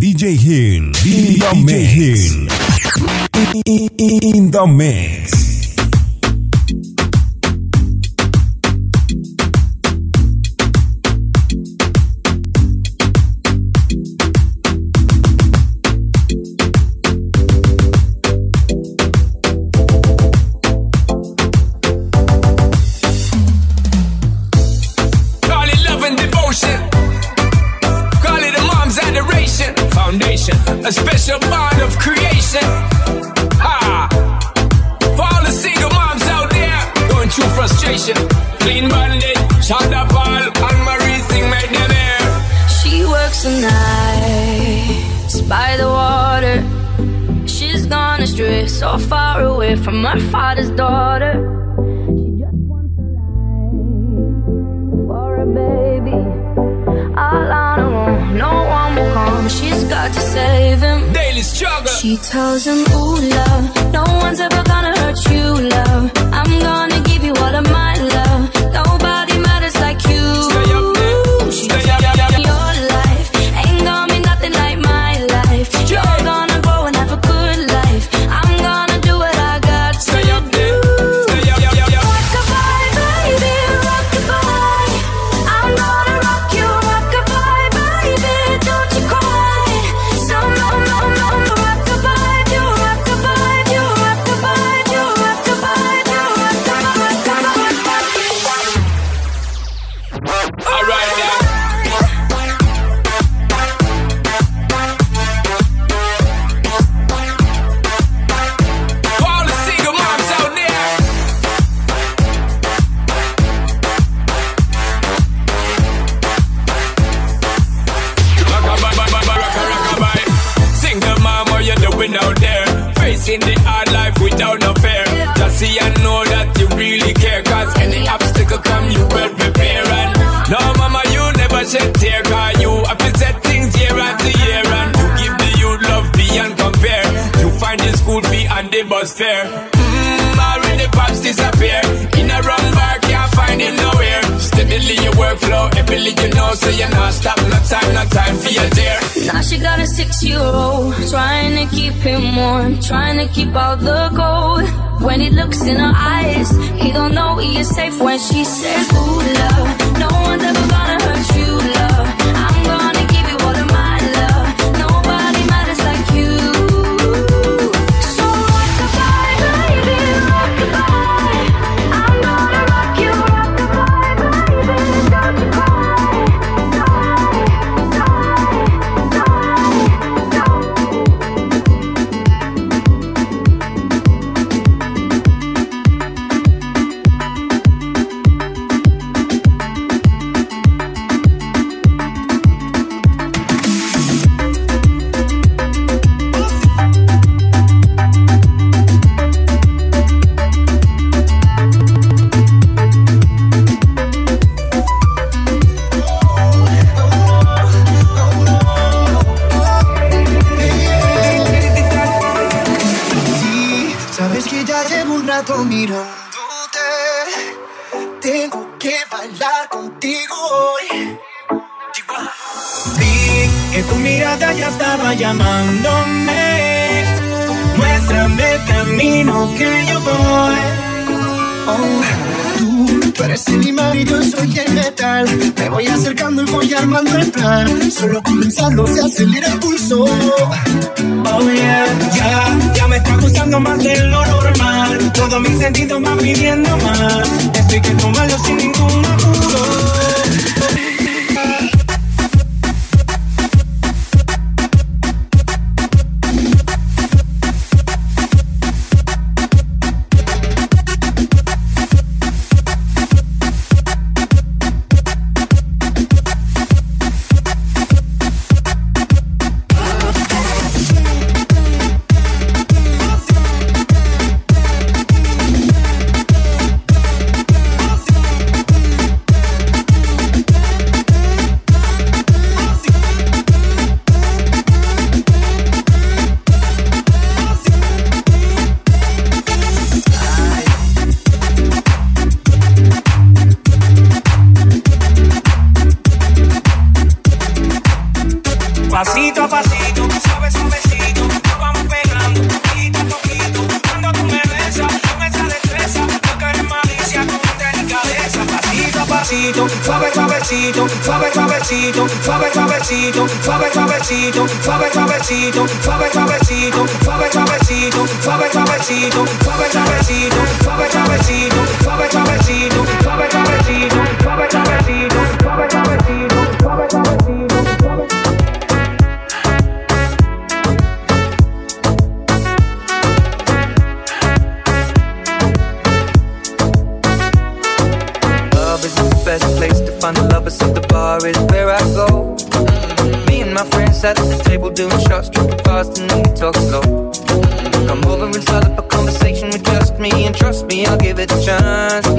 DJ Hill. DJ, Hin, in the mix. From her father's daughter. She just wants a life for a baby. All on her own, no one will come. She's got to save him. Daily struggle. She tells him, Ooh, love, no one's ever gonna warm Trying to keep all the gold. When he looks in her eyes He don't know he is safe when she says Ooh, love No one's ever gonna rato mirándote. Tengo que bailar contigo hoy. Vi que tu mirada ya estaba llamándome. Muéstrame el camino que yo voy. Oh, tú, eres el imán y yo soy el metal. Me voy acercando y voy armando el plan. Solo comenzando se acelera el pulso. Oh yeah, ya, ya me está gustando más de lo normal. Todos mis sentidos van pidiendo más. Estoy que tomarlo sin ningún apuro. suavecito, suave suavecito, suave suavecito, suave suavecito, suave suavecito, suave suavecito, suave suavecito, suave suavecito, suave suavecito, suave suavecito. at the table doing shots, drinking fast and then we talk slow. Come over and start up a conversation with just me, and trust me, I'll give it a chance.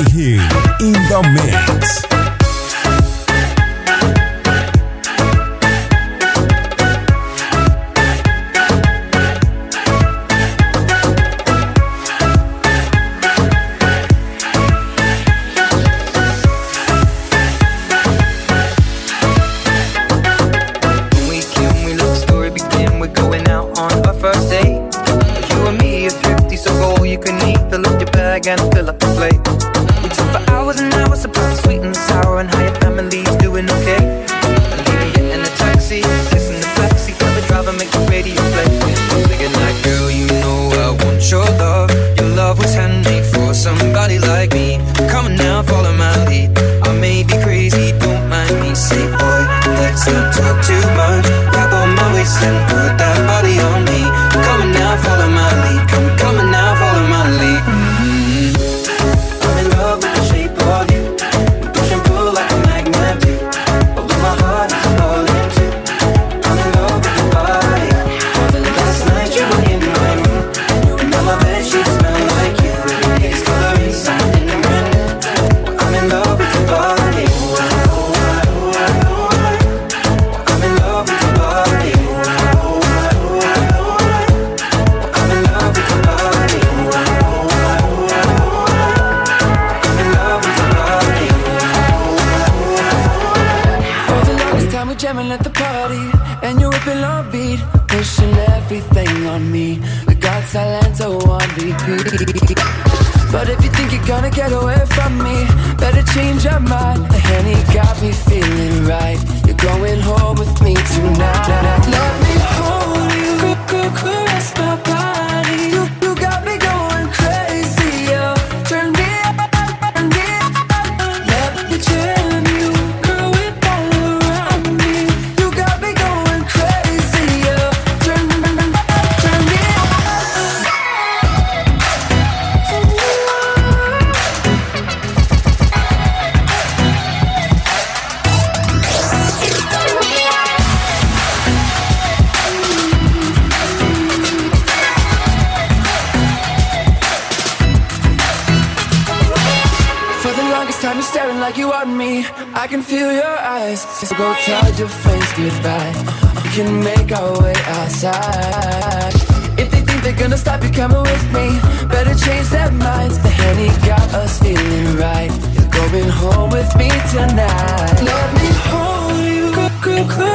Stay here in the mix. put that body on me. Come on now, follow my lead. Come change your mind. The honey got me feeling right. You're going home with me tonight. Love go tell your friends goodbye. We can make our way outside. If they think they're gonna stop you coming with me, better change their minds. The Henny got us feeling right. You're going home with me tonight. Let me hold you.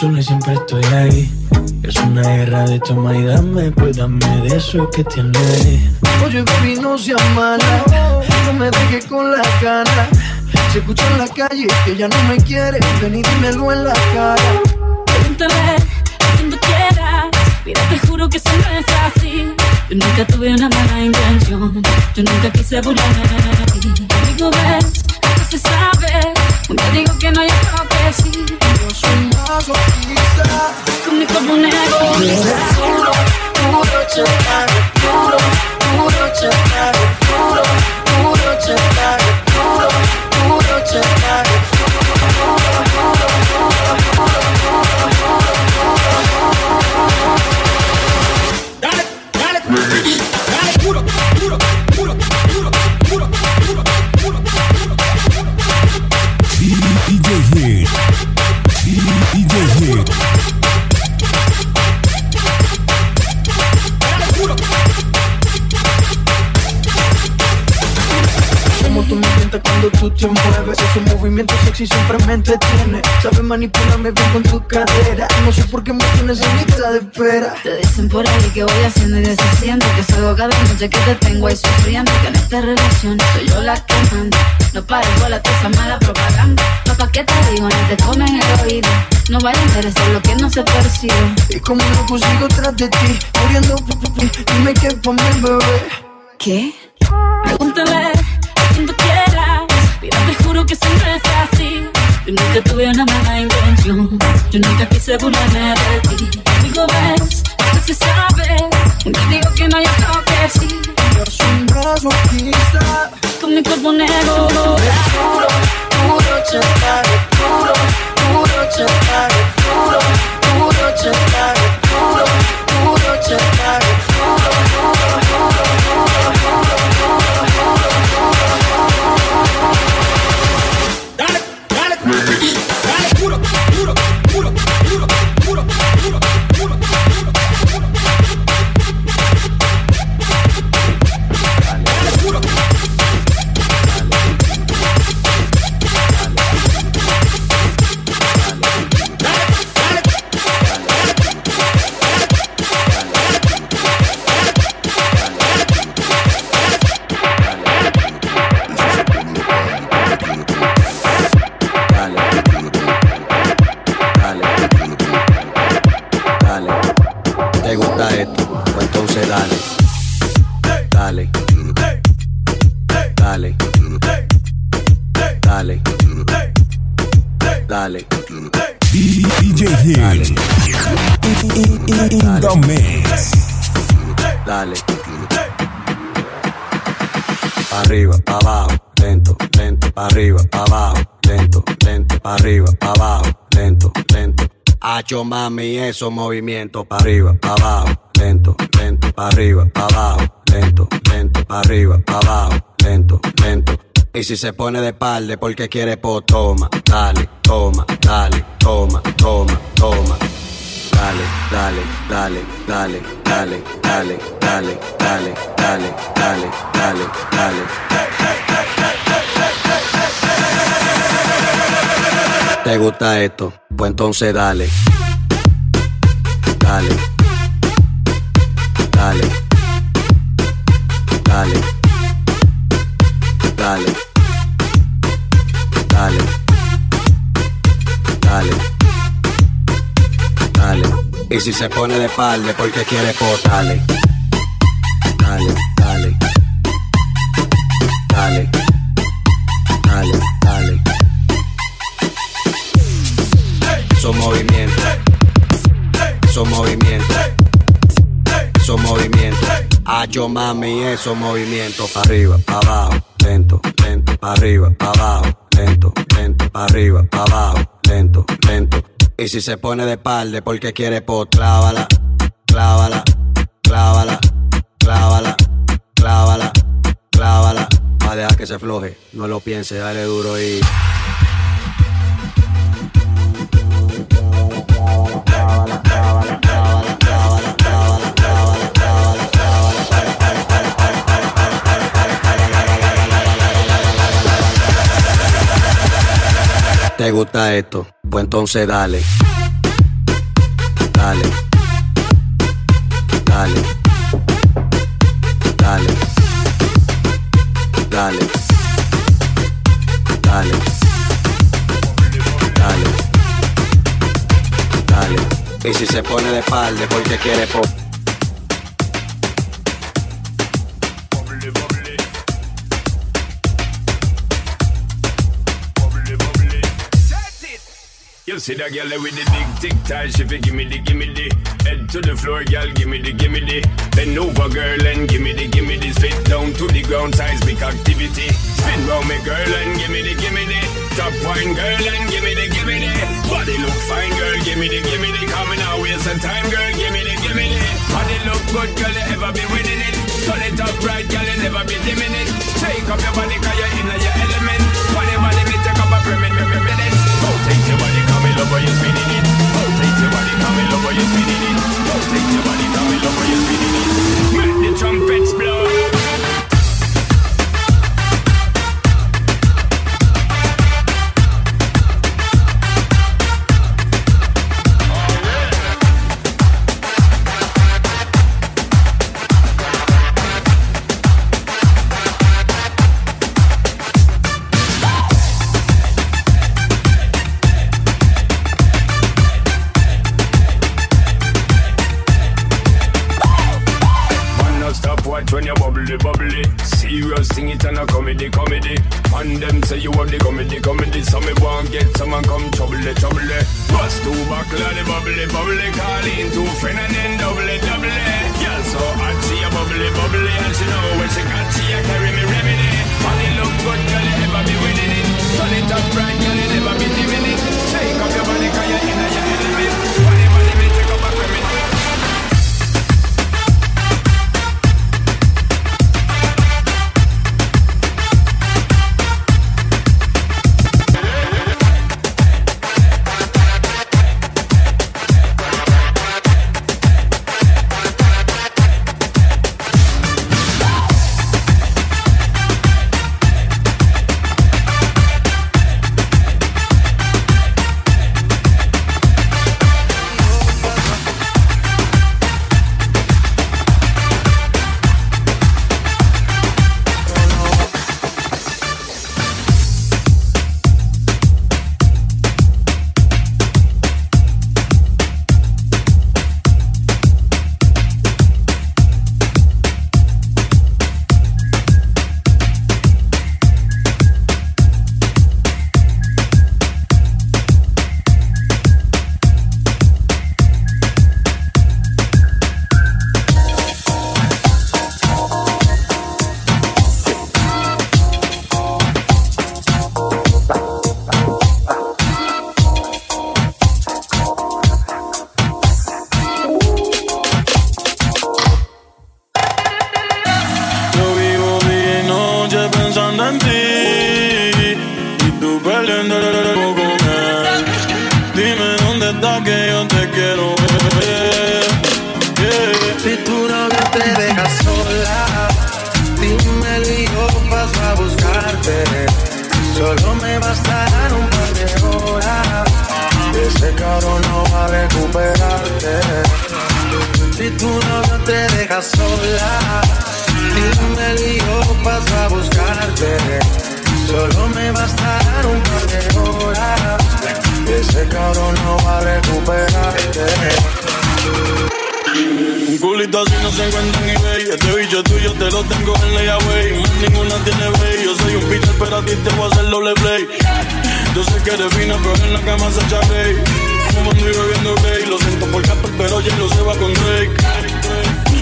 Sola y siempre estoy ahí Es una guerra de toma y dame Pues dame de eso que tienes Oye, baby, no seas mala. No me dejes con la cara. Se escucha en la calle que ya no me quieres. Ven y dímelo en la cara. Pregúntale a quien tú quieras. Mira, te juro que eso no es así. Yo nunca tuve una mala intención. Yo nunca quise burlarme de ti. Amigo, ves, que se sabe. Un día digo que no, yo creo que. Yo soy. Con mi cuerpo negro. Duro, duro, checar. Duro, duro, checar. Duro, duro. Duro, duro, checar. Me entretiene Sabes manipularme bien con tu cadera No sé por qué me tienes en lista de espera Te dicen por ahí que voy haciendo y deshaciendo Que salgo cada noche que te tengo ahí sufriendo Que en esta relación soy yo la que manda No pares bola toda esa mala propaganda Papá, ¿qué te digo? No te comen el oído No vaya a interesar lo que no se percibe Y como loco sigo tras de ti Muriendo, dime qué pa' mi bebé ¿Qué? Pregúntale a quien tú quieras. Mira, te juro que siempre es así. Yo nunca tuve una mala intención. Yo nunca quise burlarme de ti. Digo, ves, no se sabe. Yo digo que no, yo creo que sí. Por sombras no quizá. Con mi cuerpo negro. Duro, duro, duro, chatarra. Duro, duro, chatarra. Duro, duro, chatarra. Duro, duro, chatarra. Hacho mami, esos movimientos pa' arriba, pa' abajo, lento, lento, pa' arriba, pa' abajo, lento, lento, pa' arriba, pa' abajo, lento, lento. Y si se pone de espalda porque quiere, pues toma, dale, toma, dale, toma, toma, toma. Dale, dale, dale, dale, dale, dale, dale, dale, dale, dale, dale, dale. ¿Te gusta esto? Pues entonces dale. Dale. Dale. Dale. Dale. Dale. Dale. Dale. Y si se pone de espalda porque quiere pues dale. Dale, dale. Dale. Dale, dale. Son movimientos. Son movimientos. esos movimientos. Hacho mami, esos movimientos. Pa' arriba, pa' abajo, lento, lento. Pa' arriba, pa' abajo, lento, lento. Pa' arriba, pa' abajo, lento, lento. Y si se pone de palde porque quiere pot, clávala, clávala, clávala, clávala, clávala, clávala. Va a dejar que se floje, no lo piense, dale duro y. ¿Te gusta esto? Pues entonces dale. Dale. Dale. Dale. Dale. Dale. Dale. Y si se pone de espalda porque quiere pop. See that girl with the big tic tac, she fi gimme the gimme the. Head to the floor, girl, gimme the gimme the. Bend over, girl, and gimme the gimme the. Spit down to the ground, seismic activity. Spin round me, girl, and gimme the gimme the. Top wine, girl, and gimme the gimme the. Body look fine, girl, gimme the gimme the. Coming out waste some time, girl, gimme the gimme the. Body look good, girl, you ever be winning it. Turn it up right, girl, you never be dimming it. Shake up your body, cause you're in your The boy is feeling it. A buscarte. Solo me bastarán un par de horas. Ese cabrón no va a recuperarte. Si tu novio te deja sola, dímelo y yo paso a buscarte. Solo me bastarán un par de horas. Ese cabrón no va a recuperarte. Un culito así no se encuentra en eBay Este bicho tuyo te lo tengo en layaway Más ninguna tiene bay Yo soy un Peter pero a ti te voy a hacer doble play Yo sé que eres fina pero en la cama se echa gay Fumando y bebiendo gay Lo siento por Capper pero ya lo se va con Drake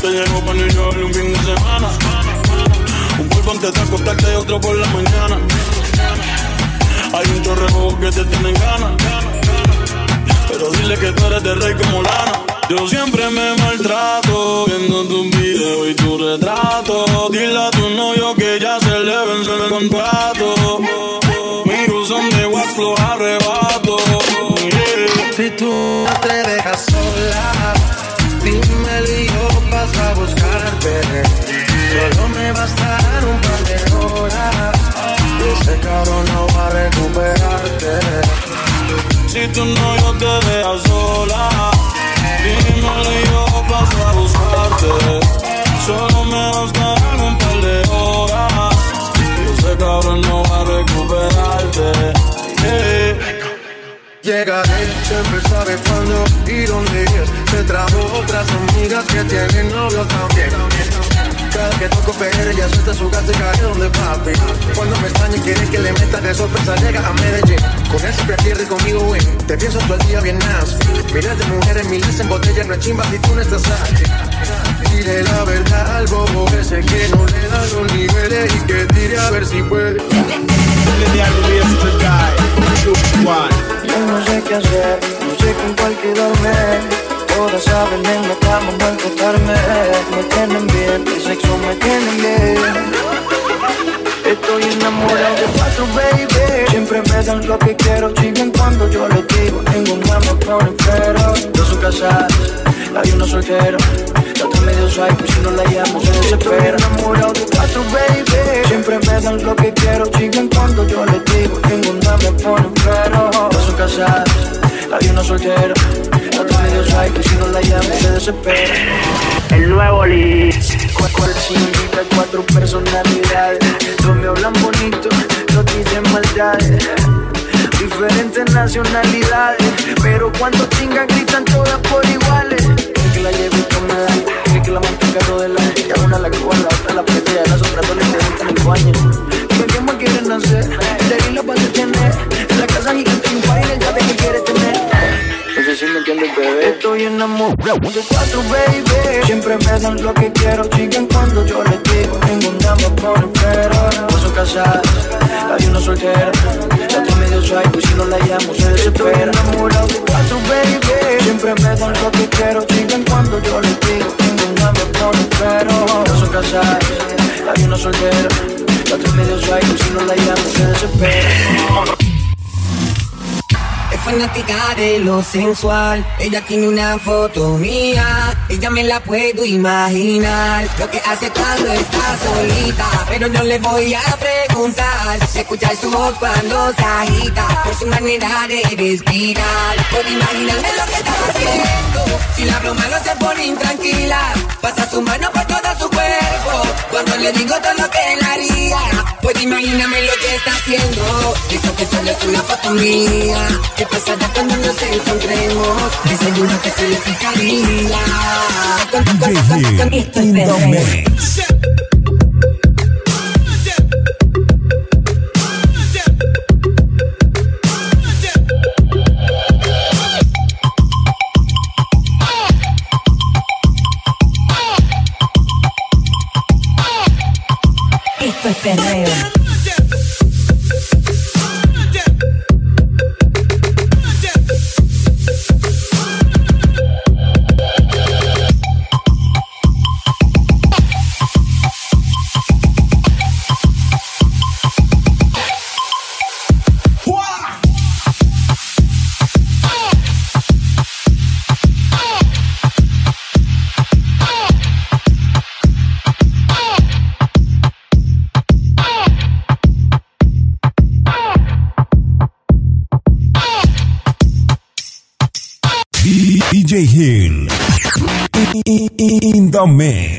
Te llevo pa' New York un fin de semana. Un polvo antes de acostarte y otro por la mañana. Hay un chorreo que te tienen ganas. Pero dile que tú eres de rey como lana. Yo siempre Si tu novio te deja sola, dímelo yo paso a buscarte. Solo me bastarán un par de horas. Y ese cabrón no va a recuperarte. Llegaré, siempre sabe cuándo y dónde es. Se trajo otras amigas que tienen novio también. Cada que toco PR ella suelta su gas y cae donde papi. Cuando me extraña y quiere que le meta de sorpresa llega a Medellín. Con él siempre pierde conmigo, güey. Te pienso todo el día bien nasty. Miles de mujeres, miles en botella, no es chimba si tú no estás aquí. Dile la verdad al bobo ese que no le da los niveles y que tire a ver si puede. Yo no sé qué hacer, no sé con cuál quedarme. Todas saben en la cama maltratarme. Me tienen bien, el sexo me tienen bien. Estoy enamorado de cuatro, baby. Siempre me dan lo que quiero, siguen cuando yo les digo. Ninguna me pone pero. Dos son casadas, hay uno soltero. La otra medio psycho, si no la llamo se desespera. Estoy enamorado de cuatro, baby. Siempre me dan lo que quiero, siguen cuando yo les digo. Ninguna me pone pero. Dos son casadas, hay uno soltero. La psycho, si no la llamo se desespera. El nuevo Lee. Cuatro chinguitas, cuatro personalidades. Dos me hablan bonito, dos dicen maldades. Diferentes nacionalidades, pero cuando chingan gritan todas por iguales. Que la lleve da, quiere que la monte en carro delante. Y a una la cuba, la otra la pelea, las otras dos le preguntan el baño. Dime qué más quieren hacer, de ahí la vas a tener. En la casa gigante enamorado de cuatro, baby. Siempre me dan lo que quiero, siguen cuando yo les digo. Ninguna me pone pero. No son casadas, hay uno soltero. La otra medio psycho y si no la llamo se desespera. Estoy enamorado de cuatro, baby. Siempre me dan lo que quiero, siguen cuando yo les digo. Ninguna me pone pero. No son casadas, hay uno soltero. La otra medio psycho y si no la llamo se desespera. Fanática de lo sensual. Ella tiene una foto mía. Ella me la puedo imaginar. Lo que hace cuando está solita. Pero no le voy a preguntar. Escuchar su voz cuando se agita. Por su manera de respirar. Puedo imaginarme lo que está haciendo. Si la broma no se pone intranquila. Pasa su mano por todo su cuerpo. Cuando le digo todo lo que él haría. Puedo imaginarme lo que está haciendo. Eso que solo es una foto mía. ¿Qué pasará cuando nos encontremos? De seguro que se le picaría. Con, con, con, con, con, esto es the mix.